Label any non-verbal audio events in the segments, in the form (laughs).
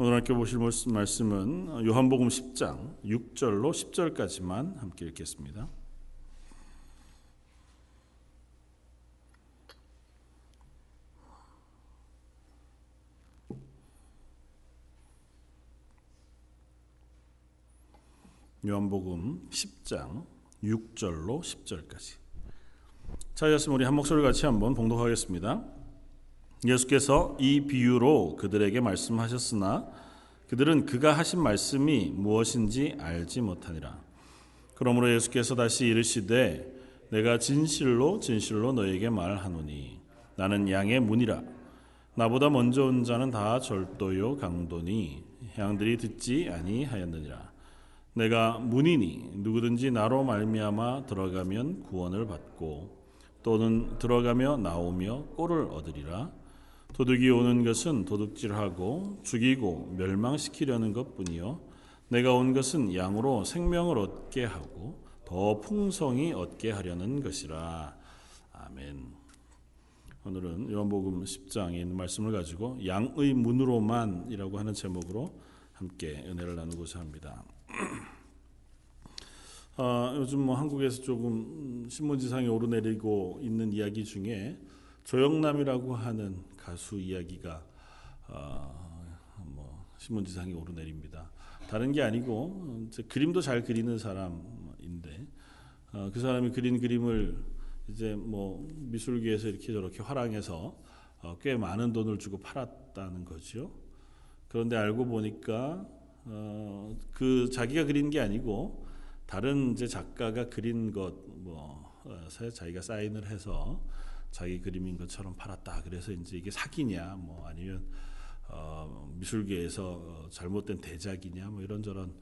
오늘 함께 보실 말씀은 요한복음 10장 6절로 10절까지만 함께 읽겠습니다. 요한복음 10장 6절로 10절까지. 자, 였으면 우리 한 목소리 같이 한번 봉독하겠습니다. 예수께서 이 비유로 그들에게 말씀하셨으나 그들은 그가 하신 말씀이 무엇인지 알지 못하니라. 그러므로 예수께서 다시 이르시되 내가 진실로 진실로 너에게 말하노니 나는 양의 문이라. 나보다 먼저 온 자는 다 절도요 강도니 양들이 듣지 아니하였느니라. 내가 문이니 누구든지 나로 말미암아 들어가면 구원을 받고 또는 들어가며 나오며 꼴을 얻으리라. 도둑이 오는 것은 도둑질하고 죽이고 멸망시키려는 것뿐이요 내가 온 것은 양으로 생명을 얻게 하고 더 풍성히 얻게 하려는 것이라. 아멘. 오늘은 요한복음 10장에 있는 말씀을 가지고 양의 문으로만이라고 하는 제목으로 함께 은혜를 나누고자 합니다. 어, (clears throat) 요즘 뭐 한국에서 조금 신문지상에 오르내리고 있는 이야기 중에 조영남이라고 하는 가수 이야기가 어, 뭐 신문지상에 오르내립니다. 다른 게 아니고 그림도 잘 그리는 사람인데 어, 그 사람이 그린 그림을 이제 뭐 미술계에서 이렇게 저렇게 화랑해서 어, 꽤 많은 돈을 주고 팔았다는 거죠. 그런데 알고 보니까 어, 그 자기가 그린 게 아니고 다른 이제 작가가 그린 것뭐 어, 자기가 사인을 해서 자기 그림인 것처럼 팔았다. 그래서 이제 이게 사기냐, 뭐 아니면 어, 미술계에서 어, 잘못된 대작이냐, 뭐 이런저런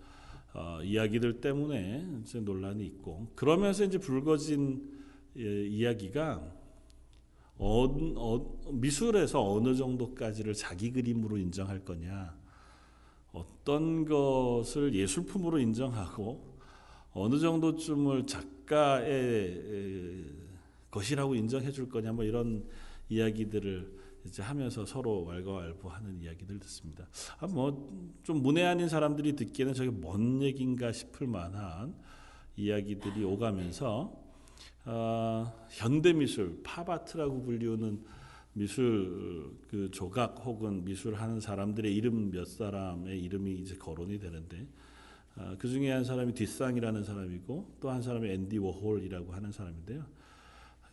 어, 이야기들 때문에 이제 논란이 있고 그러면서 이제 불거진 예, 이야기가 어, 어, 미술에서 어느 정도까지를 자기 그림으로 인정할 거냐, 어떤 것을 예술품으로 인정하고 어느 정도쯤을 작가의 것이라고 인정해 줄 거냐 뭐 이런 이야기들을 이제 하면서 서로 왈가왈부하는 이야기들 듣습니다. 아 뭐좀 문외한인 사람들이 듣기에는 저게 뭔 얘긴가 싶을 만한 이야기들이 오가면서 어, 현대 미술 팝아트라고 불리우는 미술 그 조각 혹은 미술하는 사람들의 이름 몇 사람의 이름이 이제 거론이 되는데 어, 그 중에 한 사람이 뒷상이라는 사람이고 또 한 사람이 앤디 워홀이라고 하는 사람인데요.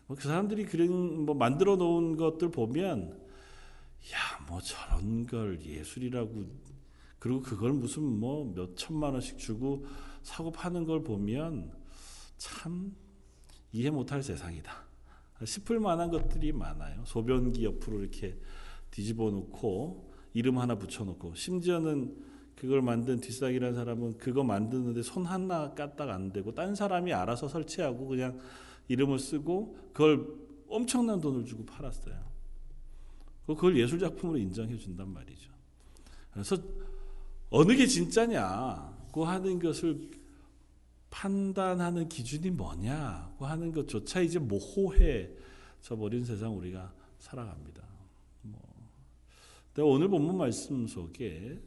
뭐 그 사람들이 그런 뭐 만들어 놓은 것들 보면 야 뭐 저런 걸 예술이라고 그리고 그걸 무슨 뭐 몇 천만 원씩 주고 사고 파는 걸 보면 참 이해 못할 세상이다 싶을 만한 것들이 많아요. 소변기 옆으로 이렇게 뒤집어 놓고 이름 하나 붙여 놓고 심지어는 그걸 만든 뒷사기라는 사람은 그거 만드는데 손 하나 까딱 안 되고 딴 사람이 알아서 설치하고 그냥 이름을 쓰고 그걸 엄청난 돈을 주고 팔았어요. 그걸 예술 작품으로 인정해 준단 말이죠. 그래서 어느 게 진짜냐고 하는 것을 판단하는 기준이 뭐냐고 하는 것조차 이제 모호해져 버린 세상 우리가 살아갑니다. 뭐. 오늘 본문 말씀 속에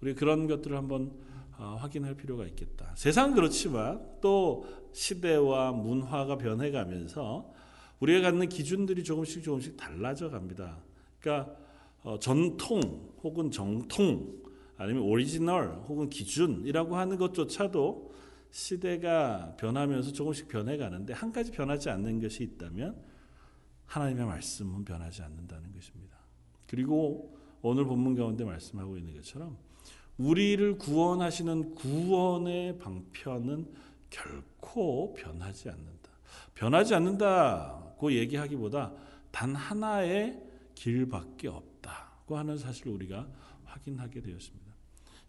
우리 그런 것들을 한번 어, 확인할 필요가 있겠다. 세상 그렇지만 또 시대와 문화가 변해가면서 우리가 갖는 기준들이 조금씩 조금씩 달라져 갑니다. 그러니까 어, 전통 혹은 정통 아니면 오리지널 혹은 기준이라고 하는 것조차도 시대가 변하면서 조금씩 변해가는데 한 가지 변하지 않는 것이 있다면 하나님의 말씀은 변하지 않는다는 것입니다. 그리고 오늘 본문 가운데 말씀하고 있는 것처럼 우리를 구원하시는 구원의 방편은 결코 변하지 않는다. 변하지 않는다고 얘기하기보다 단 하나의 길밖에 없다고 하는 사실을 우리가 확인하게 되었습니다.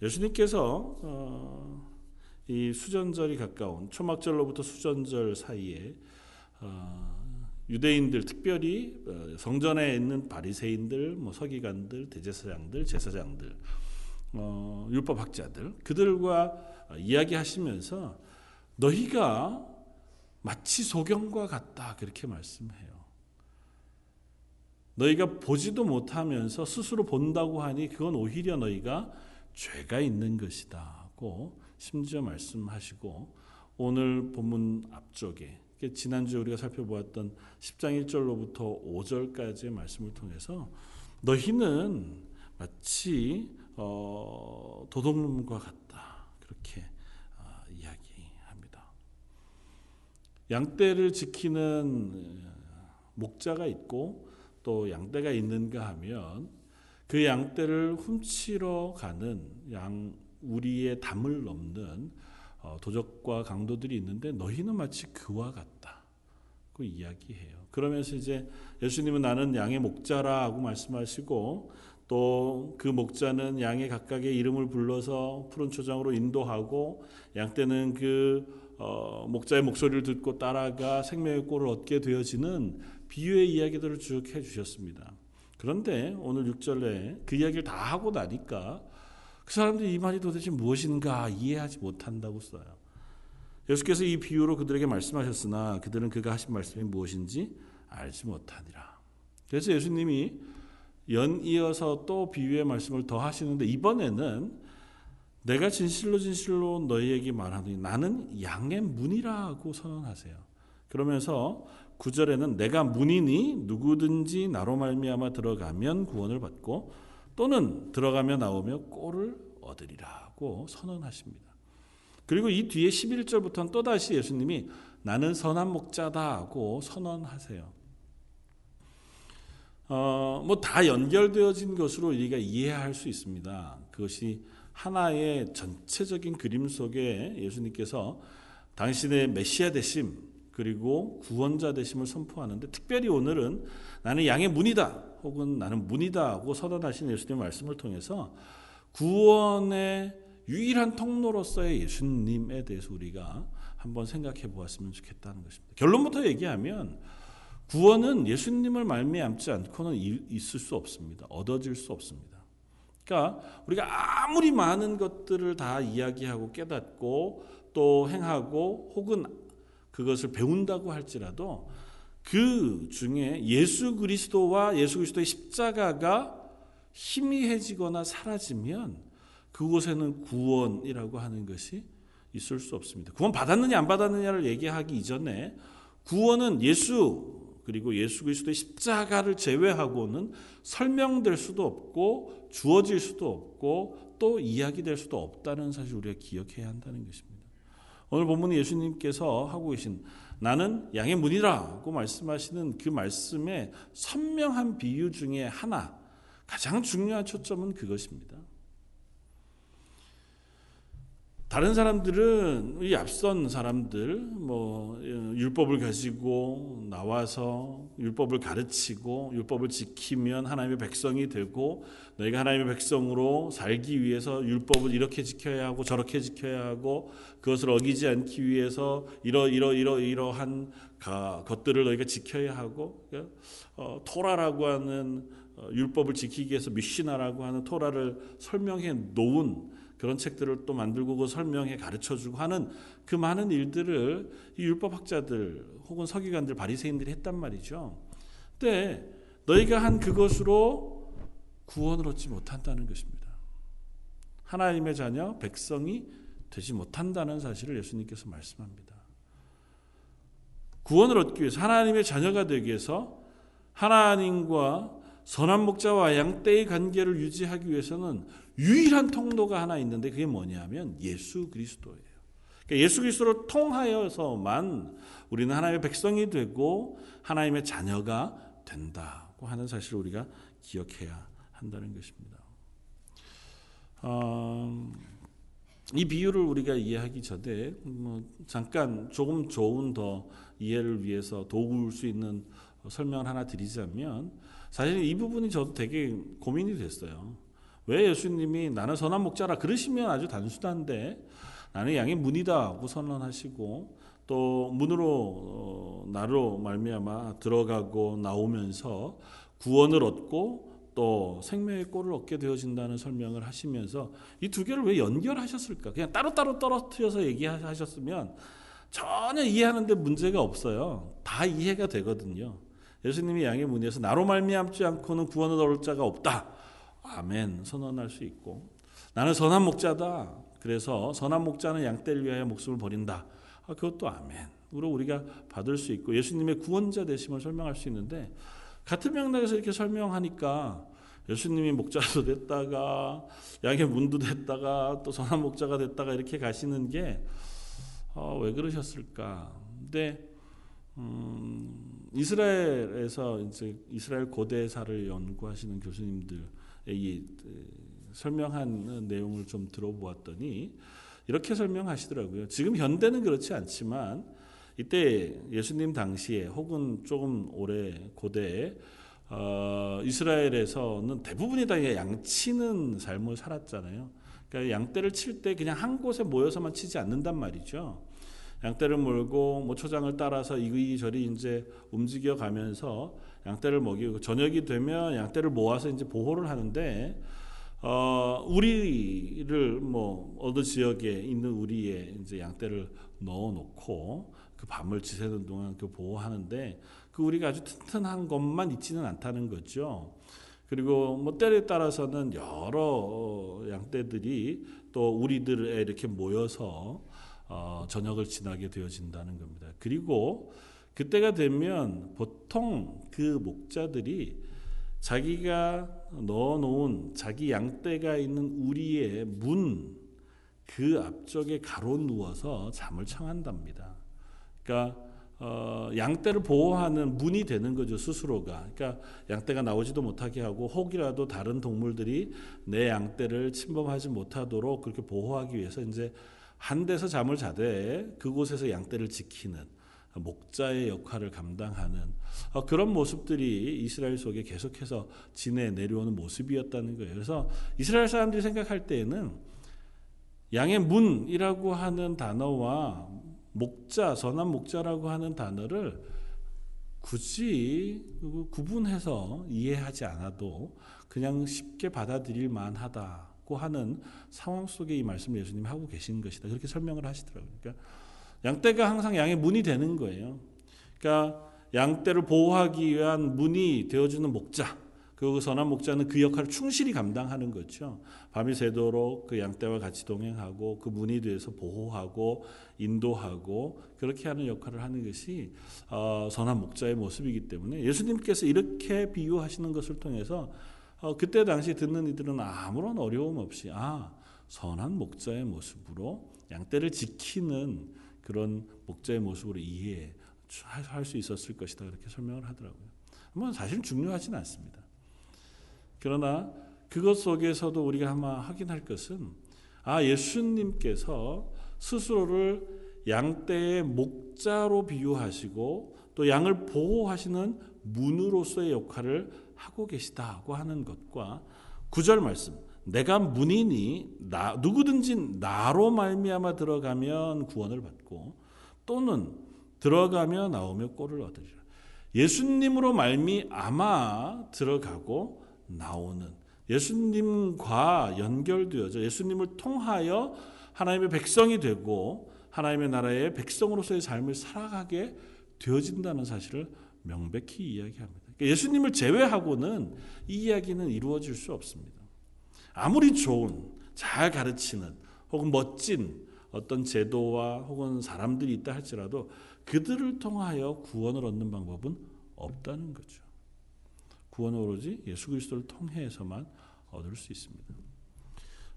예수님께서 어, 이 수전절이 가까운 초막절로부터 수전절 사이에 어, 유대인들 특별히 어, 성전에 있는 바리새인들, 뭐 서기관들, 대제사장들, 제사장들 어, 율법학자들 그들과 이야기하시면서 너희가 마치 소경과 같다 그렇게 말씀해요. 너희가 보지도 못하면서 스스로 본다고 하니 그건 오히려 너희가 죄가 있는 것이다고 심지어 말씀하시고 오늘 본문 앞쪽에 지난주에 우리가 살펴보았던 10장 1절로부터 5절까지의 말씀을 통해서 너희는 마치 어, 도둑놈과 같다 그렇게 어, 이야기합니다. 양떼를 지키는 목자가 있고 또 양떼가 있는가 하면 그 양떼를 훔치러 가는 양 우리의 담을 넘는 어, 도적과 강도들이 있는데 너희는 마치 그와 같다. 그 이야기해요. 그러면서 이제 예수님은 나는 양의 목자라고 말씀하시고 또 그 목자는 양의 각각의 이름을 불러서 푸른 초장으로 인도하고 양 떼는 그 어, 목자의 목소리를 듣고 따라가 생명의 꼴을 얻게 되어지는 비유의 이야기들을 쭉 해주셨습니다. 그런데 오늘 6절에 그 이야기를 다 하고 나니까 그 사람들이 이 말이 도대체 무엇인가 이해하지 못한다고 써요. 예수께서 이 비유로 그들에게 말씀하셨으나 그들은 그가 하신 말씀이 무엇인지 알지 못하니라. 그래서 예수님이 연이어서 또 비유의 말씀을 더 하시는데 이번에는 내가 진실로 진실로 너희에게 말하노니 나는 양의 문이라고 선언하세요. 그러면서 9절에는 내가 문이니 누구든지 나로 말미암아 들어가면 구원을 받고 또는 들어가며 나오며 꼴을 얻으리라고 선언하십니다. 그리고 이 뒤에 11절부터는 또다시 예수님이 나는 선한 목자다고 선언하세요. 어, 뭐 다 연결되어진 것으로 우리가 이해할 수 있습니다. 그것이 하나의 전체적인 그림 속에 예수님께서 당신의 메시아 되심 그리고 구원자 되심을 선포하는데 특별히 오늘은 나는 양의 문이다 혹은 나는 문이다고 선언하신 예수님의 말씀을 통해서 구원의 유일한 통로로서의 예수님에 대해서 우리가 한번 생각해 보았으면 좋겠다는 것입니다. 결론부터 얘기하면 구원은 예수님을 말미암지 않고는 있을 수 없습니다. 얻어질 수 없습니다. 그러니까 우리가 아무리 많은 것들을 다 이야기하고 깨닫고 또 행하고 혹은 그것을 배운다고 할지라도 그 중에 예수 그리스도와 예수 그리스도의 십자가가 희미해지거나 사라지면 그곳에는 구원이라고 하는 것이 있을 수 없습니다. 구원 받았느냐 안 받았느냐를 얘기하기 이전에 구원은 예수 그리고 예수 그리스도의 십자가를 제외하고는 설명될 수도 없고 주어질 수도 없고 또 이야기될 수도 없다는 사실 우리가 기억해야 한다는 것입니다. 오늘 본문은 예수님께서 하고 계신 나는 양의 문이라고 말씀하시는 그 말씀의 선명한 비유 중에 하나, 가장 중요한 초점은 그것입니다. 다른 사람들은 이 앞선 사람들 뭐 율법을 가지고 나와서 율법을 가르치고 율법을 지키면 하나님의 백성이 되고 너희가 하나님의 백성으로 살기 위해서 율법을 이렇게 지켜야 하고 저렇게 지켜야 하고 그것을 어기지 않기 위해서 이러 이러 이러 이러한 것들을 너희가 지켜야 하고 어, 토라라고 하는 어, 율법을 지키기 위해서 미시나라고 하는 토라를 설명해 놓은 그런 책들을 또 만들고 그 설명해 가르쳐 주고 하는 그 많은 일들을 이 율법 학자들 혹은 서기관들 바리새인들이 했단 말이죠. 근데 너희가 한 그것으로 구원을 얻지 못한다는 것입니다. 하나님의 자녀 백성이 되지 못한다는 사실을 예수님께서 말씀합니다. 구원을 얻기 위해서 하나님의 자녀가 되기 위해서 하나님과 선한 목자와 양떼의 관계를 유지하기 위해서는 유일한 통로가 하나 있는데 그게 뭐냐면 예수 그리스도예요. 그러니까 예수 그리스도를 통하여서만 우리는 하나님의 백성이 되고 하나님의 자녀가 된다고 하는 사실을 우리가 기억해야 한다는 것입니다. 어, 이 비유를 우리가 이해하기 전에 뭐 잠깐 조금 좋은 더 이해를 위해서 도울 수 있는 설명을 하나 드리자면 사실 이 부분이 저도 되게 고민이 됐어요. 왜 예수님이 나는 선한 목자라 그러시면 아주 단순한데 나는 양의 문이다고 선언하시고 또 문으로 어, 나로 말미암아 들어가고 나오면서 구원을 얻고 또 생명의 꼴을 얻게 되어진다는 설명을 하시면서 이 두 개를 왜 연결하셨을까? 그냥 따로따로 떨어뜨려서 얘기하셨으면 전혀 이해하는데 문제가 없어요. 다 이해가 되거든요. 예수님이 양의 문에서 나로 말미암지 않고는 구원을 얻을 자가 없다. 아멘 선언할 수 있고 나는 선한 목자다. 그래서 선한 목자는 양떼를 위하여 목숨을 버린다. 아, 그것도 아멘. 으로 우리가 받을 수 있고 예수님의 구원자 되심을 설명할 수 있는데 같은 맥락에서 이렇게 설명하니까 예수님이 목자도 됐다가 양의 문도 됐다가 또 선한 목자가 됐다가 이렇게 가시는 게왜 어, 그러셨을까? 근데 음, 이스라엘에서 이제 이스라엘 고대사를 연구하시는 교수님들의 이 설명한 내용을 좀 들어보았더니 이렇게 설명하시더라고요. 지금 현대는 그렇지 않지만 이때 예수님 당시에 혹은 조금 오래 고대 어, 이스라엘에서는 대부분이 다 양치는 삶을 살았잖아요. 그러니까 양떼를 칠 때 그냥 한 곳에 모여서만 치지 않는단 말이죠. 양떼를 몰고 뭐 초장을 따라서 이리저리 이제 움직여 가면서 양떼를 먹이고 저녁이 되면 양떼를 모아서 이제 보호를 하는데 어, 우리를 뭐 어느 지역에 있는 우리의 이제 양떼를 넣어 놓고 그 밤을 지새는 동안 그 보호하는데 그 우리가 아주 튼튼한 것만 있지는 않다는 거죠. 그리고 뭐 때에 따라서는 여러 양떼들이 또 우리들에 이렇게 모여서 어, 저녁을 지나게 되어진다는 겁니다. 그리고 그때가 되면 보통 그 목자들이 자기가 넣어놓은 자기 양떼가 있는 우리의 문 그 앞쪽에 가로 누워서 잠을 청한답니다. 그러니까 어, 양떼를 보호하는 문이 되는 거죠 스스로가. 그러니까 양떼가 나오지도 못하게 하고 혹이라도 다른 동물들이 내 양떼를 침범하지 못하도록 그렇게 보호하기 위해서 이제 한 데서 잠을 자되 그곳에서 양떼를 지키는 목자의 역할을 감당하는 어, 그런 모습들이 이스라엘 속에 계속해서 지내 내려오는 모습이었다는 거예요. 그래서 이스라엘 사람들이 생각할 때에는 양의 문이라고 하는 단어와 목자, 선한 목자라고 하는 단어를 굳이 구분해서 이해하지 않아도 그냥 쉽게 받아들일 만하다 고 하는 상황 속에 이 말씀을 예수님이 하고 계신 것이다. 그렇게 설명을 하시더라고요. 그러니까 양떼가 항상 양의 문이 되는 거예요. 그러니까 양떼를 보호하기 위한 문이 되어주는 목자. 그 선한 목자는 그 역할을 충실히 감당하는 거죠. 밤이 새도록 그 양떼와 같이 동행하고 그 문이 되어서 보호하고 인도하고 그렇게 하는 역할을 하는 것이 어, 선한 목자의 모습이기 때문에 예수님께서 이렇게 비유하시는 것을 통해서 어, 그때 당시 듣는 이들은 아무런 어려움 없이 아 선한 목자의 모습으로 양떼를 지키는 그런 목자의 모습으로 이해할 수 있었을 것이다 그렇게 설명을 하더라고요. 뭐 사실 중요하지는 않습니다. 그러나 그것 속에서도 우리가 아마 확인할 것은 아 예수님께서 스스로를 양떼의 목자로 비유하시고 또 양을 보호하시는 문으로서의 역할을 하고 계시다고 하는 것과 구절 말씀 내가 문이니 나, 누구든지 나로 말미암아 들어가면 구원을 받고 또는 들어가며 나오며 꼴을 얻으리라. 예수님으로 말미암아 들어가고 나오는 예수님과 연결되어져 예수님을 통하여 하나님의 백성이 되고 하나님의 나라의 백성으로서의 삶을 살아가게 되어진다는 사실을 명백히 이야기합니다. 그러니까 예수님을 제외하고는 이 이야기는 이루어질 수 없습니다. 아무리 좋은 잘 가르치는 혹은 멋진 어떤 제도와 혹은 사람들이 있다 할지라도 그들을 통하여 구원을 얻는 방법은 없다는 거죠. 구원은 오로지 예수 그리스도를 통해서만 얻을 수 있습니다.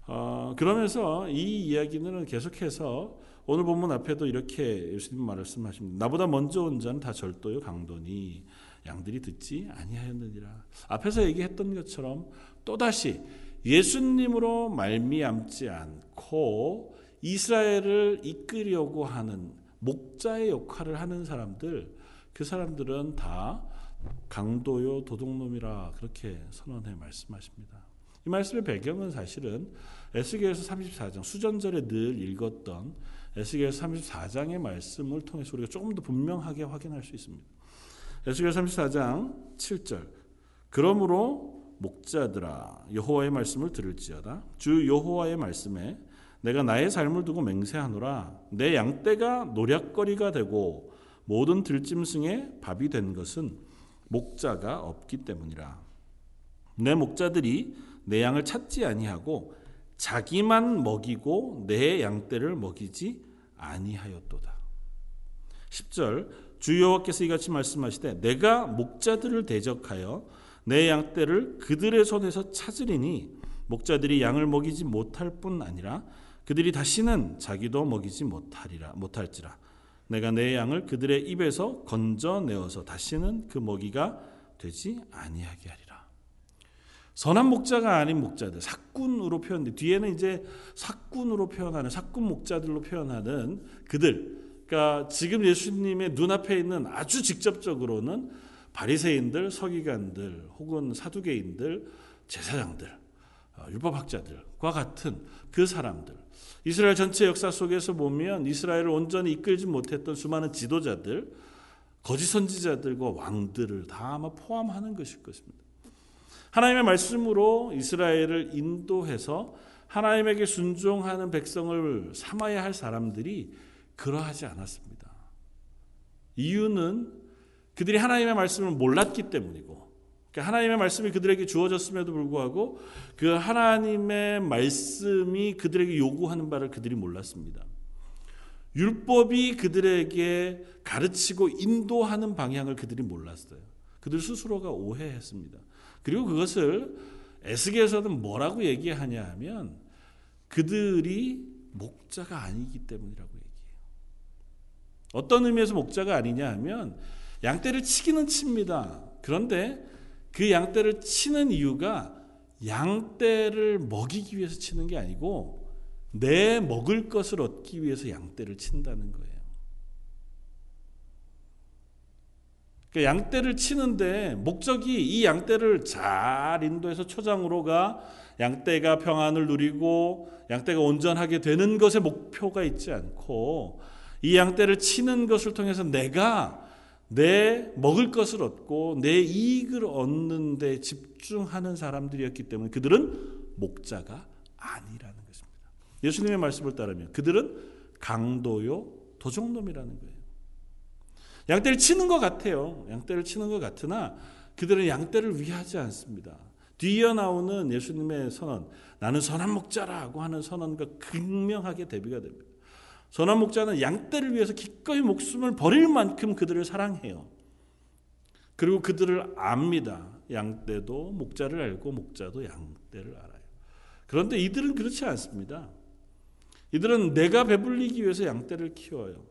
어, 그러면서 이 이야기는 계속해서 오늘 본문 앞에도 이렇게 예수님 말씀하십니다. 나보다 먼저 온 자는 다 절도요 강도니 양들이 듣지 아니하였느니라. 앞에서 얘기했던 것처럼 또다시 예수님으로 말미암지 않고 이스라엘을 이끌려고 하는 목자의 역할을 하는 사람들 그 사람들은 다 강도요 도둑놈이라 그렇게 선언해 말씀하십니다. 이 말씀의 배경은 사실은 에스겔서 34장 수전절에 늘 읽었던 에스겔서 34장의 말씀을 통해서 우리가 조금 더 분명하게 확인할 수 있습니다. 에스겔 34장 7절. 그러므로 목자들아 여호와의 말씀을 들을지어다. 주 여호와의 말씀에 내가 나의 삶을 두고 맹세하노라. 내 양떼가 노략거리가 되고 모든 들짐승의 밥이 된 것은 목자가 없기 때문이라. 내 목자들이 내 양을 찾지 아니하고 자기만 먹이고 내 양떼를 먹이지 아니하였도다. 10절 주 여호와께서 이같이 말씀하시되 내가 목자들을 대적하여 내 양떼를 그들의 손에서 찾으리니 목자들이 양을 먹이지 못할 뿐 아니라 그들이 다시는 자기도 먹이지 못하리라 못할지라 내가 내 양을 그들의 입에서 건져내어서 다시는 그 먹이가 되지 아니하게 하리라. 선한 목자가 아닌 목자들, 사꾼으로 표현돼 뒤에는 이제 사꾼으로 표현하는 사꾼 목자들로 표현하는 그들. 그러니까 지금 예수님의 눈앞에 있는 아주 직접적으로는 바리새인들, 서기관들, 혹은 사두개인들, 제사장들, 어, 율법학자들과 같은 그 사람들. 이스라엘 전체 역사 속에서 보면 이스라엘을 온전히 이끌지 못했던 수많은 지도자들, 거짓 선지자들과 왕들을 다 아마 포함하는 것일 것입니다. 하나님의 말씀으로 이스라엘을 인도해서 하나님에게 순종하는 백성을 삼아야 할 사람들이 그러하지 않았습니다. 이유는 그들이 하나님의 말씀을 몰랐기 때문이고 그러니까 하나님의 말씀이 그들에게 주어졌음에도 불구하고 그 하나님의 말씀이 그들에게 요구하는 바를 그들이 몰랐습니다. 율법이 그들에게 가르치고 인도하는 방향을 그들이 몰랐어요. 그들 스스로가 오해했습니다. 그리고 그것을 에스겔에서는 뭐라고 얘기하냐 하면 그들이 목자가 아니기 때문이라고 얘기해요. 어떤 의미에서 목자가 아니냐 하면 양떼를 치기는 칩니다. 그런데 그 양떼를 치는 이유가 양떼를 먹이기 위해서 치는 게 아니고 내 먹을 것을 얻기 위해서 양떼를 친다는 거예요. 그 양떼를 치는데 목적이 이 양떼를 잘 인도해서 초장으로 가 양떼가 평안을 누리고 양떼가 온전하게 되는 것에 목표가 있지 않고 이 양떼를 치는 것을 통해서 내가 내 먹을 것을 얻고 내 이익을 얻는 데 집중하는 사람들이었기 때문에 그들은 목자가 아니라는 것입니다. 예수님의 말씀을 따르면 그들은 강도요 도적놈이라는 거예요. 양떼를 치는 것 같아요. 양떼를 치는 것 같으나 그들은 양떼를 위하지 않습니다. 뒤이어 나오는 예수님의 선언, 나는 선한 목자라고 하는 선언과 극명하게 대비가 됩니다. 선한 목자는 양떼를 위해서 기꺼이 목숨을 버릴 만큼 그들을 사랑해요. 그리고 그들을 압니다. 양떼도 목자를 알고 목자도 양떼를 알아요. 그런데 이들은 그렇지 않습니다. 이들은 내가 배불리기 위해서 양떼를 키워요.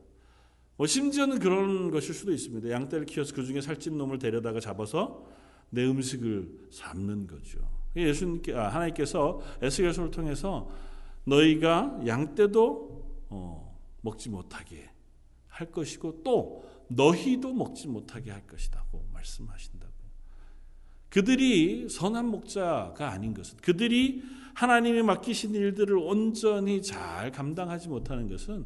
뭐 심지어는 그런 것일 수도 있습니다. 양떼를 키워서 그 중에 살찐 놈을 데려다가 잡아서 내 음식을 삶는 거죠. 예수님께 아, 하나님께서 에스겔서를 통해서 너희가 양떼도 어, 먹지 못하게 할 것이고 또 너희도 먹지 못하게 할 것이다고 말씀하신다고요. 그들이 선한 목자가 아닌 것은 그들이 하나님이 맡기신 일들을 온전히 잘 감당하지 못하는 것은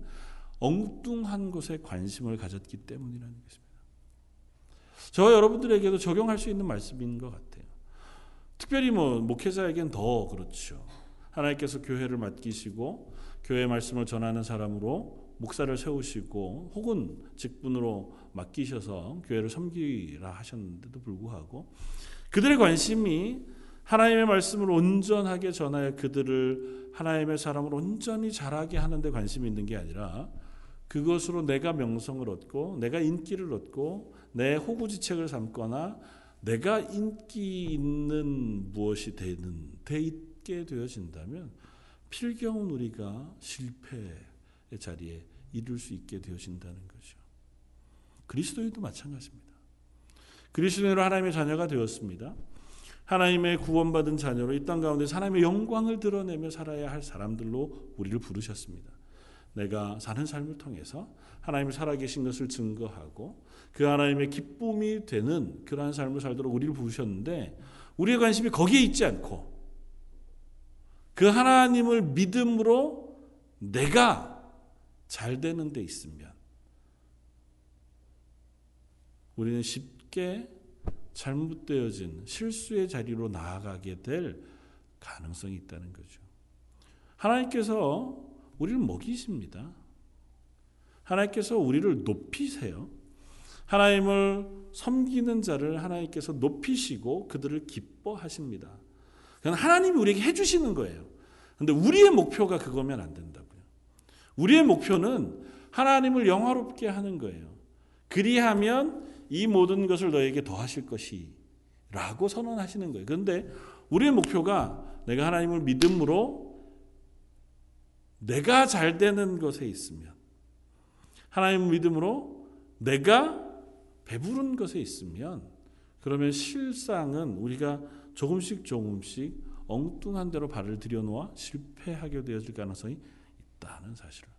엉뚱한 것에 관심을 가졌기 때문이라는 것입니다. 저 여러분들에게도 적용할 수 있는 말씀인 것 같아요. 특별히 뭐 목회자에겐 더 그렇죠. 하나님께서 교회를 맡기시고 교회 말씀을 전하는 사람으로 목사를 세우시고 혹은 직분으로 맡기셔서 교회를 섬기라 하셨는데도 불구하고 그들의 관심이 하나님의 말씀을 온전하게 전하여 그들을 하나님의 사람으로 온전히 자라게 하는 데 관심이 있는 게 아니라 그것으로 내가 명성을 얻고 내가 인기를 얻고 내 호구지책을 삼거나 내가 인기 있는 무엇이 되는 돼 있게 되어진다면 필경은 우리가 실패의 자리에 이룰 수 있게 되어진다는 거죠. 그리스도인도 마찬가지입니다. 그리스도인으로 하나님의 자녀가 되었습니다. 하나님의 구원받은 자녀로 이 땅 가운데 하나님의 영광을 드러내며 살아야 할 사람들로 우리를 부르셨습니다. 내가 사는 삶을 통해서 하나님이 살아계신 것을 증거하고 그 하나님의 기쁨이 되는 그러한 삶을 살도록 우리를 부르셨는데 우리의 관심이 거기에 있지 않고 그 하나님을 믿음으로 내가 잘 되는 데 있으면 우리는 쉽게 잘못되어진 실수의 자리로 나아가게 될 가능성이 있다는 거죠. 하나님께서 우리를 먹이십니다. 하나님께서 우리를 높이세요. 하나님을 섬기는 자를 하나님께서 높이시고 그들을 기뻐하십니다. 그건 하나님이 우리에게 해주시는 거예요. 근데 우리의 목표가 그거면 안 된다고요. 우리의 목표는 하나님을 영화롭게 하는 거예요. 그리하면 이 모든 것을 너에게 더하실 것이 라고 선언하시는 거예요. 그런데 우리의 목표가 내가 하나님을 믿음으로 내가 잘 되는 것에 있으면 하나님 믿음으로 내가 배부른 것에 있으면 그러면 실상은 우리가 조금씩 조금씩 엉뚱한 대로 발을 들여놓아 실패하게 되어질 가능성이 있다는 사실을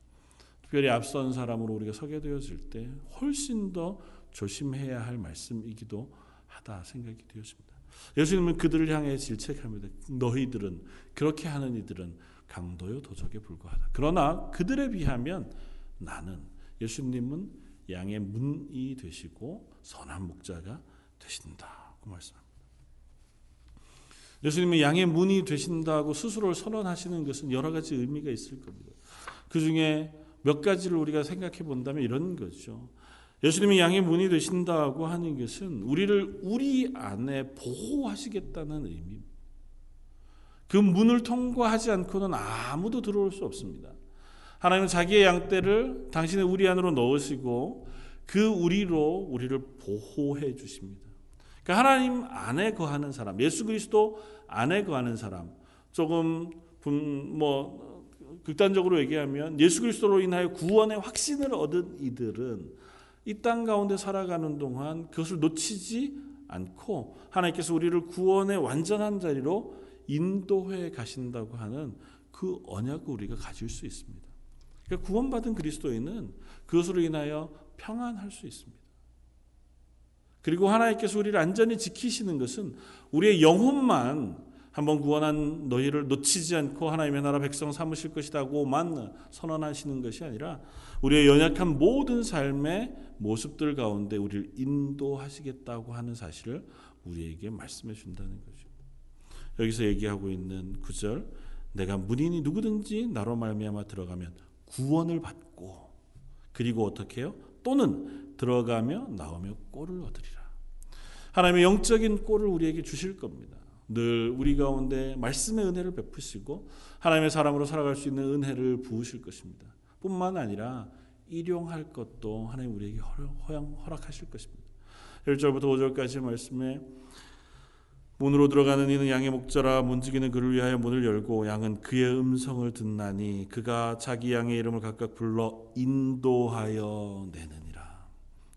특별히 앞선 사람으로 우리가 서게 되어질 때 훨씬 더 조심해야 할 말씀이기도 하다 생각이 되었습니다. 예수님은 그들을 향해 질책합니다. 너희들은 그렇게 하는 이들은 강도요 도적에 불과하다. 그러나 그들에 비하면 나는 예수님은 양의 문이 되시고 선한 목자가 되신다고 말씀합니다. 예수님은 양의 문이 되신다고 스스로를 선언하시는 것은 여러 가지 의미가 있을 겁니다. 그 중에 몇 가지를 우리가 생각해 본다면 이런 거죠. 예수님이 양의 문이 되신다고 하는 것은 우리를 우리 안에 보호하시겠다는 의미입니다. 그 문을 통과하지 않고는 아무도 들어올 수 없습니다. 하나님은 자기의 양떼를 당신의 우리 안으로 넣으시고 그 우리로 우리를 보호해 주십니다. 그러니까 하나님 안에 거하는 사람, 예수 그리스도 안에 거하는 사람, 조금 뭐 극단적으로 얘기하면 예수 그리스도로 인하여 구원의 확신을 얻은 이들은 이 땅 가운데 살아가는 동안 그것을 놓치지 않고 하나님께서 우리를 구원의 완전한 자리로 인도해 가신다고 하는 그 언약을 우리가 가질 수 있습니다. 그러니까 구원받은 그리스도인은 그것으로 인하여 평안할 수 있습니다. 그리고 하나님께서 우리를 안전히 지키시는 것은 우리의 영혼만 한번 구원한 너희를 놓치지 않고 하나님의 나라 백성 삼으실 것이다고만 선언하시는 것이 아니라 우리의 연약한 모든 삶의 모습들 가운데 우리를 인도하시겠다고 하는 사실을 우리에게 말씀해 준다는 거죠. 여기서 얘기하고 있는 구절 내가 문인이 누구든지 나로 말미암아 들어가면 구원을 받고 그리고 어떻게 해요? 또는 들어가며 나오며 꼴을 얻으리라. 하나님의 영적인 꼴을 우리에게 주실 겁니다. 늘 우리 가운데 말씀의 은혜를 베푸시고 하나님의 사람으로 살아갈 수 있는 은혜를 부으실 것입니다. 뿐만 아니라 일용할 것도 하나님 우리에게 허락하실 것입니다. 1절부터 5절까지 말씀에 문으로 들어가는 이는 양의 목자라 문지기는 그를 위하여 문을 열고 양은 그의 음성을 듣나니 그가 자기 양의 이름을 각각 불러 인도하여 내느니라.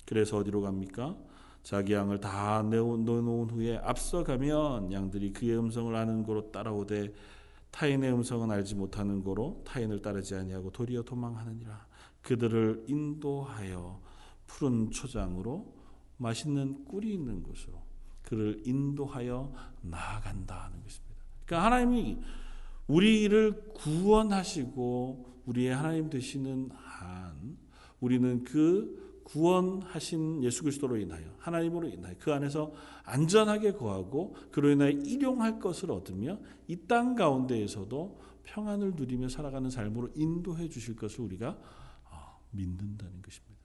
그래서 어디로 갑니까? 자기 양을 다 내놓은 후에 앞서가면 양들이 그의 음성을 아는 고로 따라오되 타인의 음성은 알지 못하는 고로 타인을 따르지 아니하고 도리어 도망하느니라. 그들을 인도하여 푸른 초장으로 맛있는 꿀이 있는 곳으로 그를 인도하여 나아간다는 것입니다. 그러니까 하나님이 우리를 구원하시고 우리의 하나님 되시는 한 우리는 그 구원하신 예수 그리스도로 인하여 하나님으로 인하여 그 안에서 안전하게 거하고 그로 인하여 일용할 것을 얻으며 이 땅 가운데에서도 평안을 누리며 살아가는 삶으로 인도해 주실 것을 우리가 어, 믿는다는 것입니다.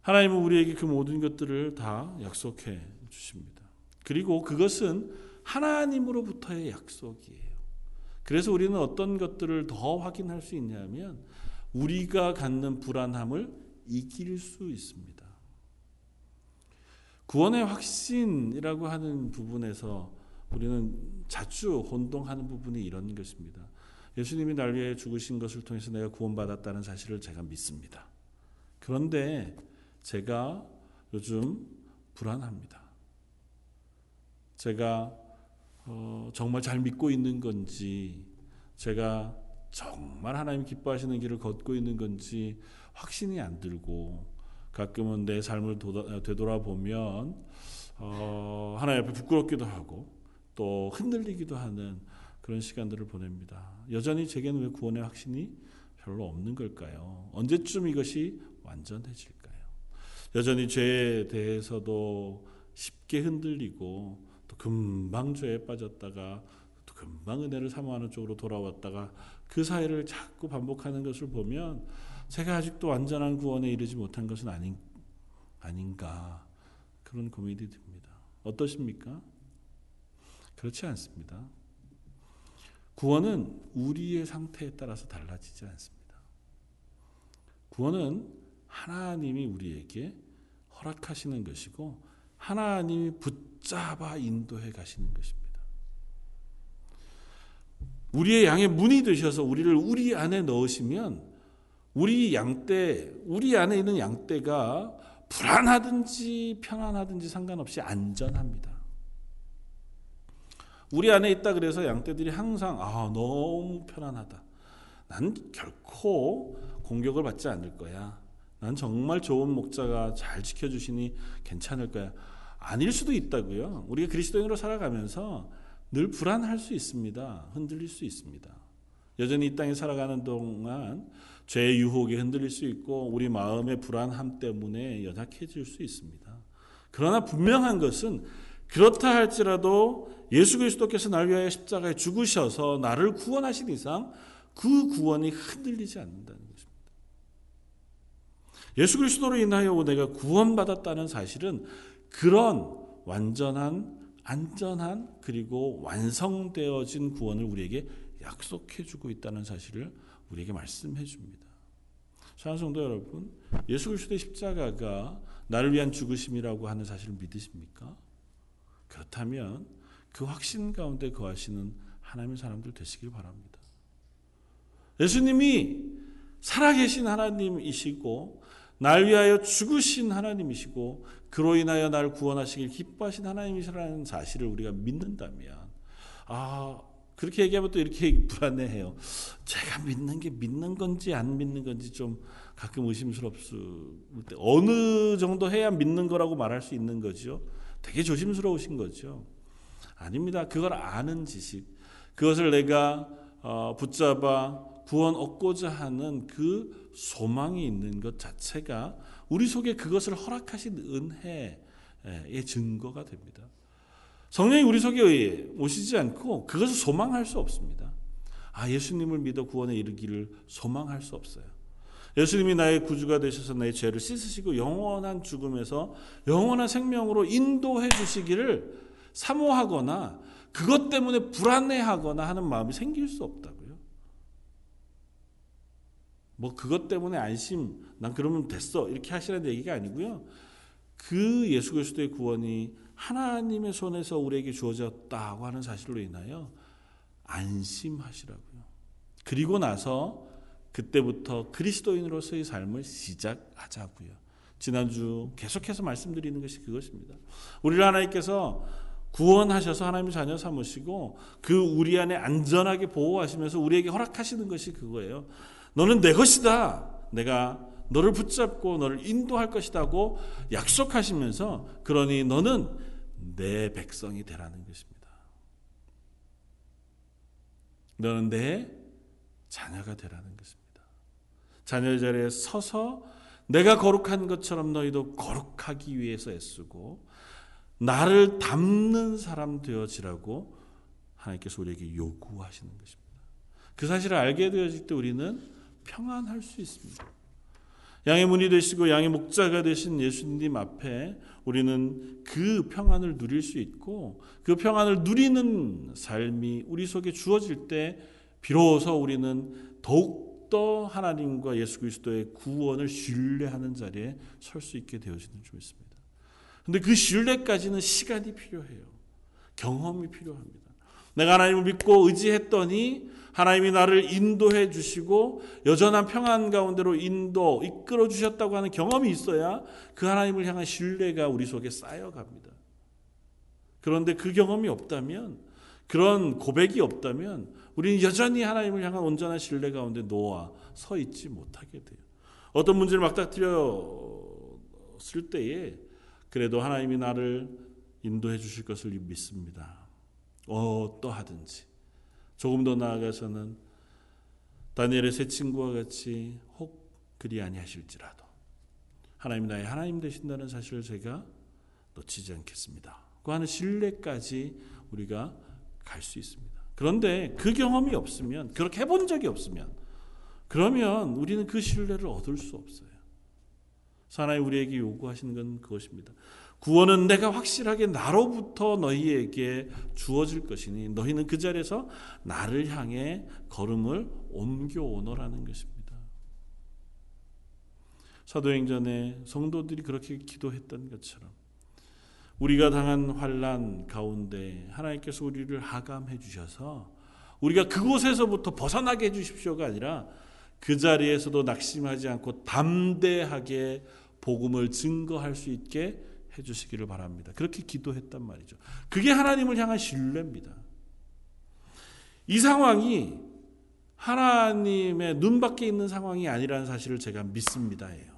하나님은 우리에게 그 모든 것들을 다 약속해 주십니다. 그리고 그것은 하나님으로부터의 약속이에요. 그래서 우리는 어떤 것들을 더 확인할 수 있냐면 우리가 갖는 불안함을 이길 수 있습니다. 구원의 확신이라고 하는 부분에서 우리는 자주 혼동하는 부분이 이런 것입니다. 예수님이 날 위해 죽으신 것을 통해서 내가 구원받았다는 사실을 제가 믿습니다. 그런데 제가 요즘 불안합니다. 제가 어, 정말 잘 믿고 있는 건지, 제가 정말 하나님 기뻐하시는 길을 걷고 있는 건지 확신이 안 들고 가끔은 내 삶을 되돌아보면 어, 하나님 앞에 부끄럽기도 하고 또 흔들리기도 하는 그런 시간들을 보냅니다. 여전히 제게는 왜 구원의 확신이 별로 없는 걸까요? 언제쯤 이것이 완전해질까요? 여전히 죄에 대해서도 쉽게 흔들리고 또 금방 죄에 빠졌다가 또 금방 은혜를 사모하는 쪽으로 돌아왔다가 그 사이를 자꾸 반복하는 것을 보면 제가 아직도 완전한 구원에 이르지 못한 것은 아닌, 아닌가 그런 고민이 듭니다. 어떠십니까? 그렇지 않습니다. 구원은 우리의 상태에 따라서 달라지지 않습니다. 구원은 하나님이 우리에게 허락하시는 것이고 하나님이 붙잡아 인도해 가시는 것입니다. 우리의 양의 문이 되셔서 우리를 우리 안에 넣으시면 우리 양떼, 우리 안에 있는 양떼가 불안하든지 편안하든지 상관없이 안전합니다. 우리 안에 있다 그래서 양떼들이 항상 아 너무 편안하다. 난 결코 공격을 받지 않을 거야. 난 정말 좋은 목자가 잘 지켜주시니 괜찮을 거야. 아닐 수도 있다고요. 우리가 그리스도인으로 살아가면서 늘 불안할 수 있습니다. 흔들릴 수 있습니다. 여전히 이 땅에 살아가는 동안 죄의 유혹에 흔들릴 수 있고 우리 마음의 불안함 때문에 연약해질 수 있습니다. 그러나 분명한 것은 그렇다 할지라도 예수 그리스도께서 날 위하여 십자가에 죽으셔서 나를 구원하신 이상 그 구원이 흔들리지 않는다는 것입니다. 예수 그리스도로 인하여 내가 구원받았다는 사실은 그런 완전한 안전한 그리고 완성되어진 구원을 우리에게 약속해 주고 있다는 사실을 우리에게 말씀해 줍니다. 사랑하는 성도 여러분, 예수 그리스도의 십자가가 나를 위한 죽으심이라고 하는 사실을 믿으십니까? 그렇다면 그 확신 가운데 거하시는 하나님의 사람들 되시길 바랍니다. 예수님이 살아계신 하나님이시고 날 위하여 죽으신 하나님이시고 그로 인하여 나를 구원하시길 기뻐하신 하나님이시라는 사실을 우리가 믿는다면 아 그렇게 얘기하면 또 이렇게 불안해해요. 제가 믿는 게 믿는 건지 안 믿는 건지 좀 가끔 의심스럽을 때 어느 정도 해야 믿는 거라고 말할 수 있는 거죠. 되게 조심스러우신 거죠. 아닙니다. 그걸 아는 지식, 그것을 내가 어, 붙잡아 구원 얻고자 하는 그 소망이 있는 것 자체가 우리 속에 그것을 허락하신 은혜의 증거가 됩니다. 성령이 우리 속에 오시지 않고 그것을 소망할 수 없습니다. 아, 예수님을 믿어 구원에 이르기를 소망할 수 없어요. 예수님이 나의 구주가 되셔서 나의 죄를 씻으시고 영원한 죽음에서 영원한 생명으로 인도해 주시기를 사모하거나 그것 때문에 불안해하거나 하는 마음이 생길 수 없다고요. 뭐 그것 때문에 안심, 난 그러면 됐어 이렇게 하시라는 얘기가 아니고요. 그 예수 그리스도의 구원이 하나님의 손에서 우리에게 주어졌다고 하는 사실로 인하여 안심하시라고요. 그리고 나서 그때부터 그리스도인으로서의 삶을 시작하자고요. 지난주 계속해서 말씀드리는 것이 그것입니다. 우리를 하나님께서 구원하셔서 하나님의 자녀 삼으시고 그 우리 안에 안전하게 보호하시면서 우리에게 허락하시는 것이 그거예요. 너는 내 것이다. 내가 너를 붙잡고 너를 인도할 것이다고 약속하시면서 그러니 너는 내 백성이 되라는 것입니다. 너는 내 자녀가 되라는 것입니다. 자녀 자리에 서서 내가 거룩한 것처럼 너희도 거룩하기 위해서 애쓰고 나를 담는 사람 되어지라고 하나님께서 우리에게 요구하시는 것입니다. 그 사실을 알게 되어질 때 우리는 평안할 수 있습니다. 양의 문이 되시고 양의 목자가 되신 예수님 앞에 우리는 그 평안을 누릴 수 있고 그 평안을 누리는 삶이 우리 속에 주어질 때 비로소 우리는 더욱더 하나님과 예수 그리스도의 구원을 신뢰하는 자리에 설 수 있게 되어지는 줄 믿습니다. 근데 그 신뢰까지는 시간이 필요해요. 경험이 필요합니다. 내가 하나님을 믿고 의지했더니 하나님이 나를 인도해 주시고 여전한 평안 가운데로 인도 이끌어 주셨다고 하는 경험이 있어야 그 하나님을 향한 신뢰가 우리 속에 쌓여갑니다. 그런데 그 경험이 없다면 그런 고백이 없다면 우리는 여전히 하나님을 향한 온전한 신뢰 가운데 놓아 서 있지 못하게 돼요. 어떤 문제를 막닥뜨렸을 때에 그래도 하나님이 나를 인도해 주실 것을 믿습니다. 어떠하든지 조금 더 나아가서는 다니엘의 세 친구와 같이 혹 그리 아니하실지라도 하나님이 나의 하나님 되신다는 사실을 제가 놓치지 않겠습니다. 그 하는 신뢰까지 우리가 갈 수 있습니다. 그런데 그 경험이 없으면 그렇게 해본 적이 없으면 그러면 우리는 그 신뢰를 얻을 수 없어요. 하나님 우리에게 요구하시는 건 그것입니다. 구원은 내가 확실하게 나로부터 너희에게 주어질 것이니 너희는 그 자리에서 나를 향해 걸음을 옮겨 오너라는 것입니다. 사도행전에 성도들이 그렇게 기도했던 것처럼 우리가 당한 환란 가운데 하나님께서 우리를 하감해 주셔서 우리가 그곳에서부터 벗어나게 해 주십시오가 아니라 그 자리에서도 낙심하지 않고 담대하게 복음을 증거할 수 있게 해 주시기를 바랍니다. 그렇게 기도했단 말이죠. 그게 하나님을 향한 신뢰입니다. 이 상황이 하나님의 눈 밖에 있는 상황이 아니라는 사실을 제가 믿습니다예요.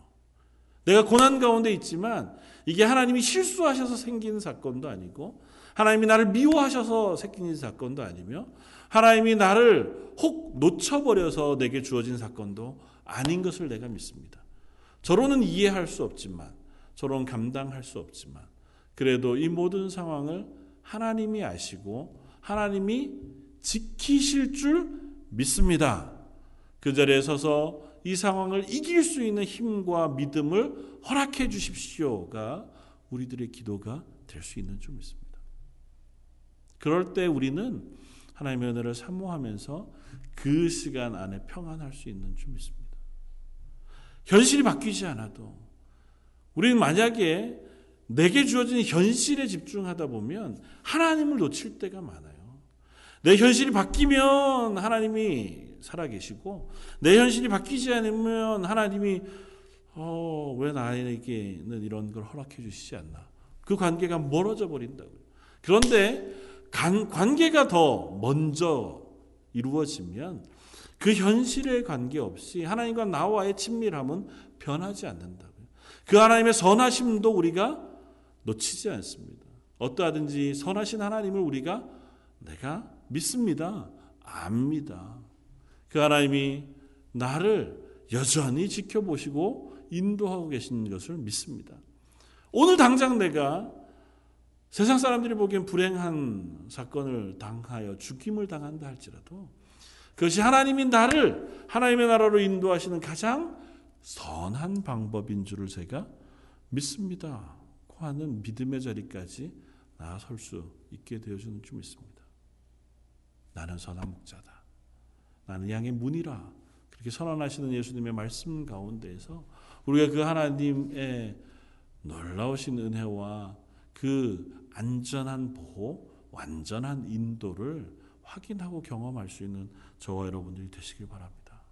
내가 고난 가운데 있지만 이게 하나님이 실수하셔서 생긴 사건도 아니고 하나님이 나를 미워하셔서 생긴 사건도 아니며 하나님이 나를 혹 놓쳐버려서 내게 주어진 사건도 아닌 것을 내가 믿습니다. 저로는 이해할 수 없지만 저로는 감당할 수 없지만 그래도 이 모든 상황을 하나님이 아시고 하나님이 지키실 줄 믿습니다. 그 자리에 서서 이 상황을 이길 수 있는 힘과 믿음을 허락해 주십시오가 우리들의 기도가 될 수 있는 줄 믿습니다. 그럴 때 우리는 하나님의 은혜를 사모하면서 그 시간 안에 평안할 수 있는 줄 믿습니다. 현실이 바뀌지 않아도 우리는 만약에 내게 주어진 현실에 집중하다 보면 하나님을 놓칠 때가 많아요. 내 현실이 바뀌면 하나님이 살아계시고 내 현실이 바뀌지 않으면 하나님이 어, 왜 나에게는 이런 걸 허락해 주시지 않나? 그 관계가 멀어져 버린다고요. 그런데 간, 관계가 더 먼저 이루어지면 그 현실에 관계없이 하나님과 나와의 친밀함은 변하지 않는다고요. 그 하나님의 선하심도 우리가 놓치지 않습니다. 어떠하든지 선하신 하나님을 우리가 내가 믿습니다. 압니다. 그 하나님이 나를 여전히 지켜보시고 인도하고 계신 것을 믿습니다. 오늘 당장 내가 세상 사람들이 보기엔 불행한 사건을 당하여 죽임을 당한다 할지라도 그것이 하나님이 나를 하나님의 나라로 인도하시는 가장 선한 방법인 줄을 제가 믿습니다. 하는 믿음의 자리까지 나설 수 있게 되어주는 줄 믿습니다. 나는 선한 목자다. 나는 양의 문이라. 그렇게 선언하시는 예수님의 말씀 가운데에서 우리가 그 하나님의 놀라우신 은혜와 그 안전한 보호, 완전한 인도를 확인하고 경험할 수 있는 저와 여러분들이 되시길 바랍니다.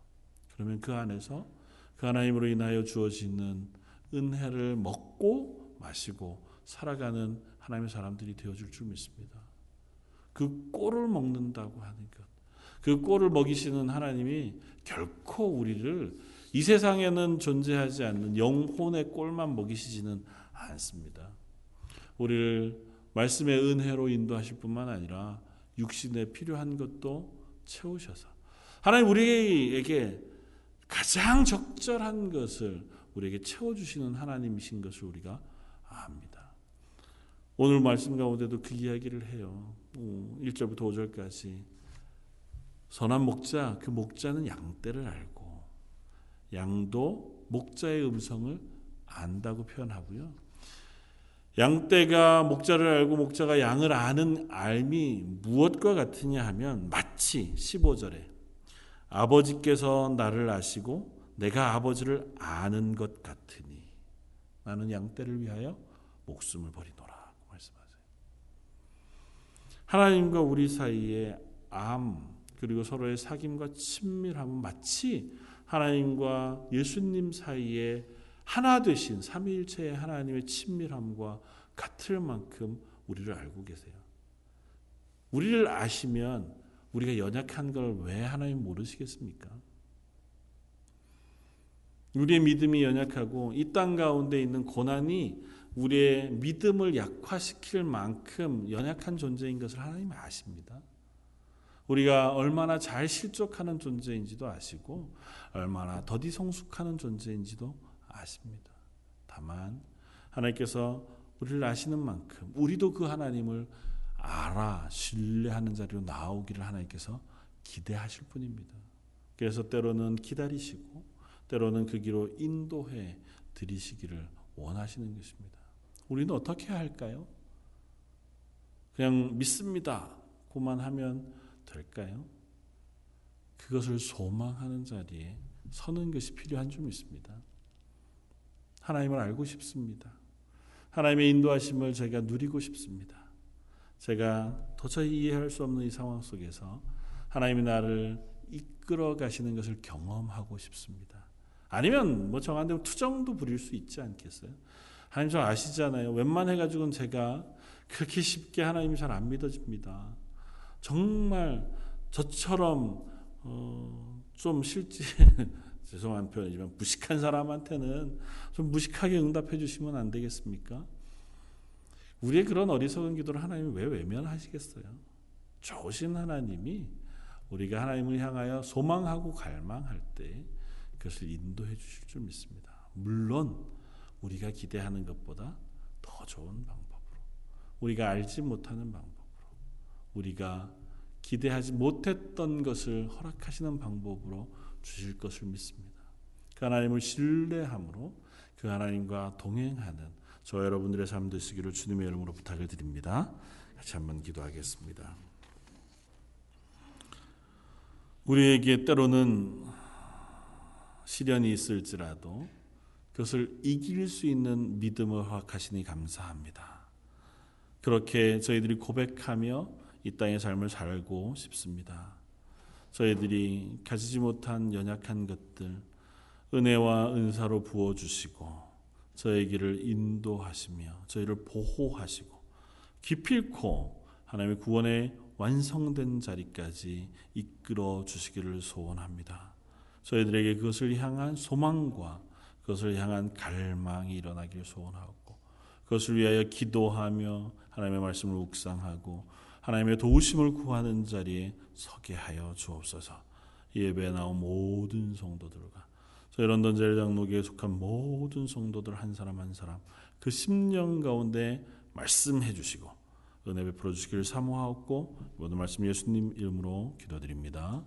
그러면 그 안에서 그 하나님으로 인하여 주어지는 은혜를 먹고 마시고 살아가는 하나님의 사람들이 되어줄 줄 믿습니다. 그 꼴을 먹는다고 하는 것. 그 꼴을 먹이시는 하나님이 결코 우리를 이 세상에는 존재하지 않는 영혼의 꼴만 먹이시지는 않습니다. 우리를 말씀의 은혜로 인도하실 뿐만 아니라 육신에 필요한 것도 채우셔서 하나님 우리에게 가장 적절한 것을 우리에게 채워주시는 하나님이신 것을 우리가 압니다. 오늘 말씀 가운데도 그 이야기를 해요. 1절부터 5절까지 선한 목자 그 목자는 양떼를 알고 양도 목자의 음성을 안다고 표현하고요. 양떼가 목자를 알고 목자가 양을 아는 알미 무엇과 같으냐 하면 마치 15절에 아버지께서 나를 아시고 내가 아버지를 아는 것 같으니 나는 양떼를 위하여 목숨을 버리노라 말씀하세요. 하나님과 우리 사이에 암 그리고 서로의 사귐과 친밀함은 마치 하나님과 예수님 사이에 하나 되신 삼위일체의 하나님의 친밀함과 같을 만큼 우리를 알고 계세요. 우리를 아시면 우리가 연약한 걸 왜 하나님 모르시겠습니까? 우리의 믿음이 연약하고 이 땅 가운데 있는 고난이 우리의 믿음을 약화시킬 만큼 연약한 존재인 것을 하나님 아십니다. 우리가 얼마나 잘 실족하는 존재인지도 아시고 얼마나 더디 성숙하는 존재인지도 아십니다. 다만 하나님께서 우리를 아시는 만큼 우리도 그 하나님을 알아 신뢰하는 자리로 나오기를 하나님께서 기대하실 뿐입니다. 그래서 때로는 기다리시고 때로는 그 길로 인도해 드리시기를 원하시는 것입니다. 우리는 어떻게 할까요? 그냥 믿습니다. 고만 하면 될까요? 그것을 소망하는 자리에 서는 것이 필요한 줄 믿습니다. 하나님을 알고 싶습니다. 하나님의 인도하심을 제가 누리고 싶습니다. 제가 도저히 이해할 수 없는 이 상황 속에서 하나님이 나를 이끌어 가시는 것을 경험하고 싶습니다. 아니면 뭐 정한되면 투정도 부릴 수 있지 않겠어요? 하나님 저 아시잖아요. 웬만해 가지고는 제가 그렇게 쉽게 하나님이 잘안 믿어집니다. 정말 저처럼 어, 좀 실제 (laughs) 죄송한 표현이지만 무식한 사람한테는 좀 무식하게 응답해 주시면 안 되겠습니까? 우리의 그런 어리석은 기도를 하나님이 왜 외면하시겠어요? 좋으신 하나님이 우리가 하나님을 향하여 소망하고 갈망할 때 그것을 인도해 주실 줄 믿습니다. 물론 우리가 기대하는 것보다 더 좋은 방법으로 우리가 알지 못하는 방법으로 우리가 기대하지 못했던 것을 허락하시는 방법으로 주실 것을 믿습니다. 그 하나님을 신뢰함으로 그 하나님과 동행하는 저 여러분들의 삶 되시기를 주님의 이름으로 부탁을 드립니다. 같이 한번 기도하겠습니다. 우리에게 때로는 시련이 있을지라도 그것을 이길 수 있는 믿음을 허락하시니 감사합니다. 그렇게 저희들이 고백하며 이 땅의 삶을 살고 싶습니다. 저희들이 가지지 못한 연약한 것들 은혜와 은사로 부어 주시고 저희에게를 인도하시며 저희를 보호하시고 기필코 하나님의 구원의 완성된 자리까지 이끌어 주시기를 소원합니다. 저희들에게 그것을 향한 소망과 그것을 향한 갈망이 일어나길 소원하고 그것을 위하여 기도하며 하나님의 말씀을 묵상하고 하나님의 도우심을 구하는 자리에 서게 하여 주옵소서. 예배에 나온 모든 성도들과 저희 런던 제일장로교에 속한 모든 성도들 한 사람 한 사람 그 심령 가운데 말씀해 주시고 은혜 베풀어 주시기를 사모하옵고 모든 말씀 예수님 이름으로 기도드립니다.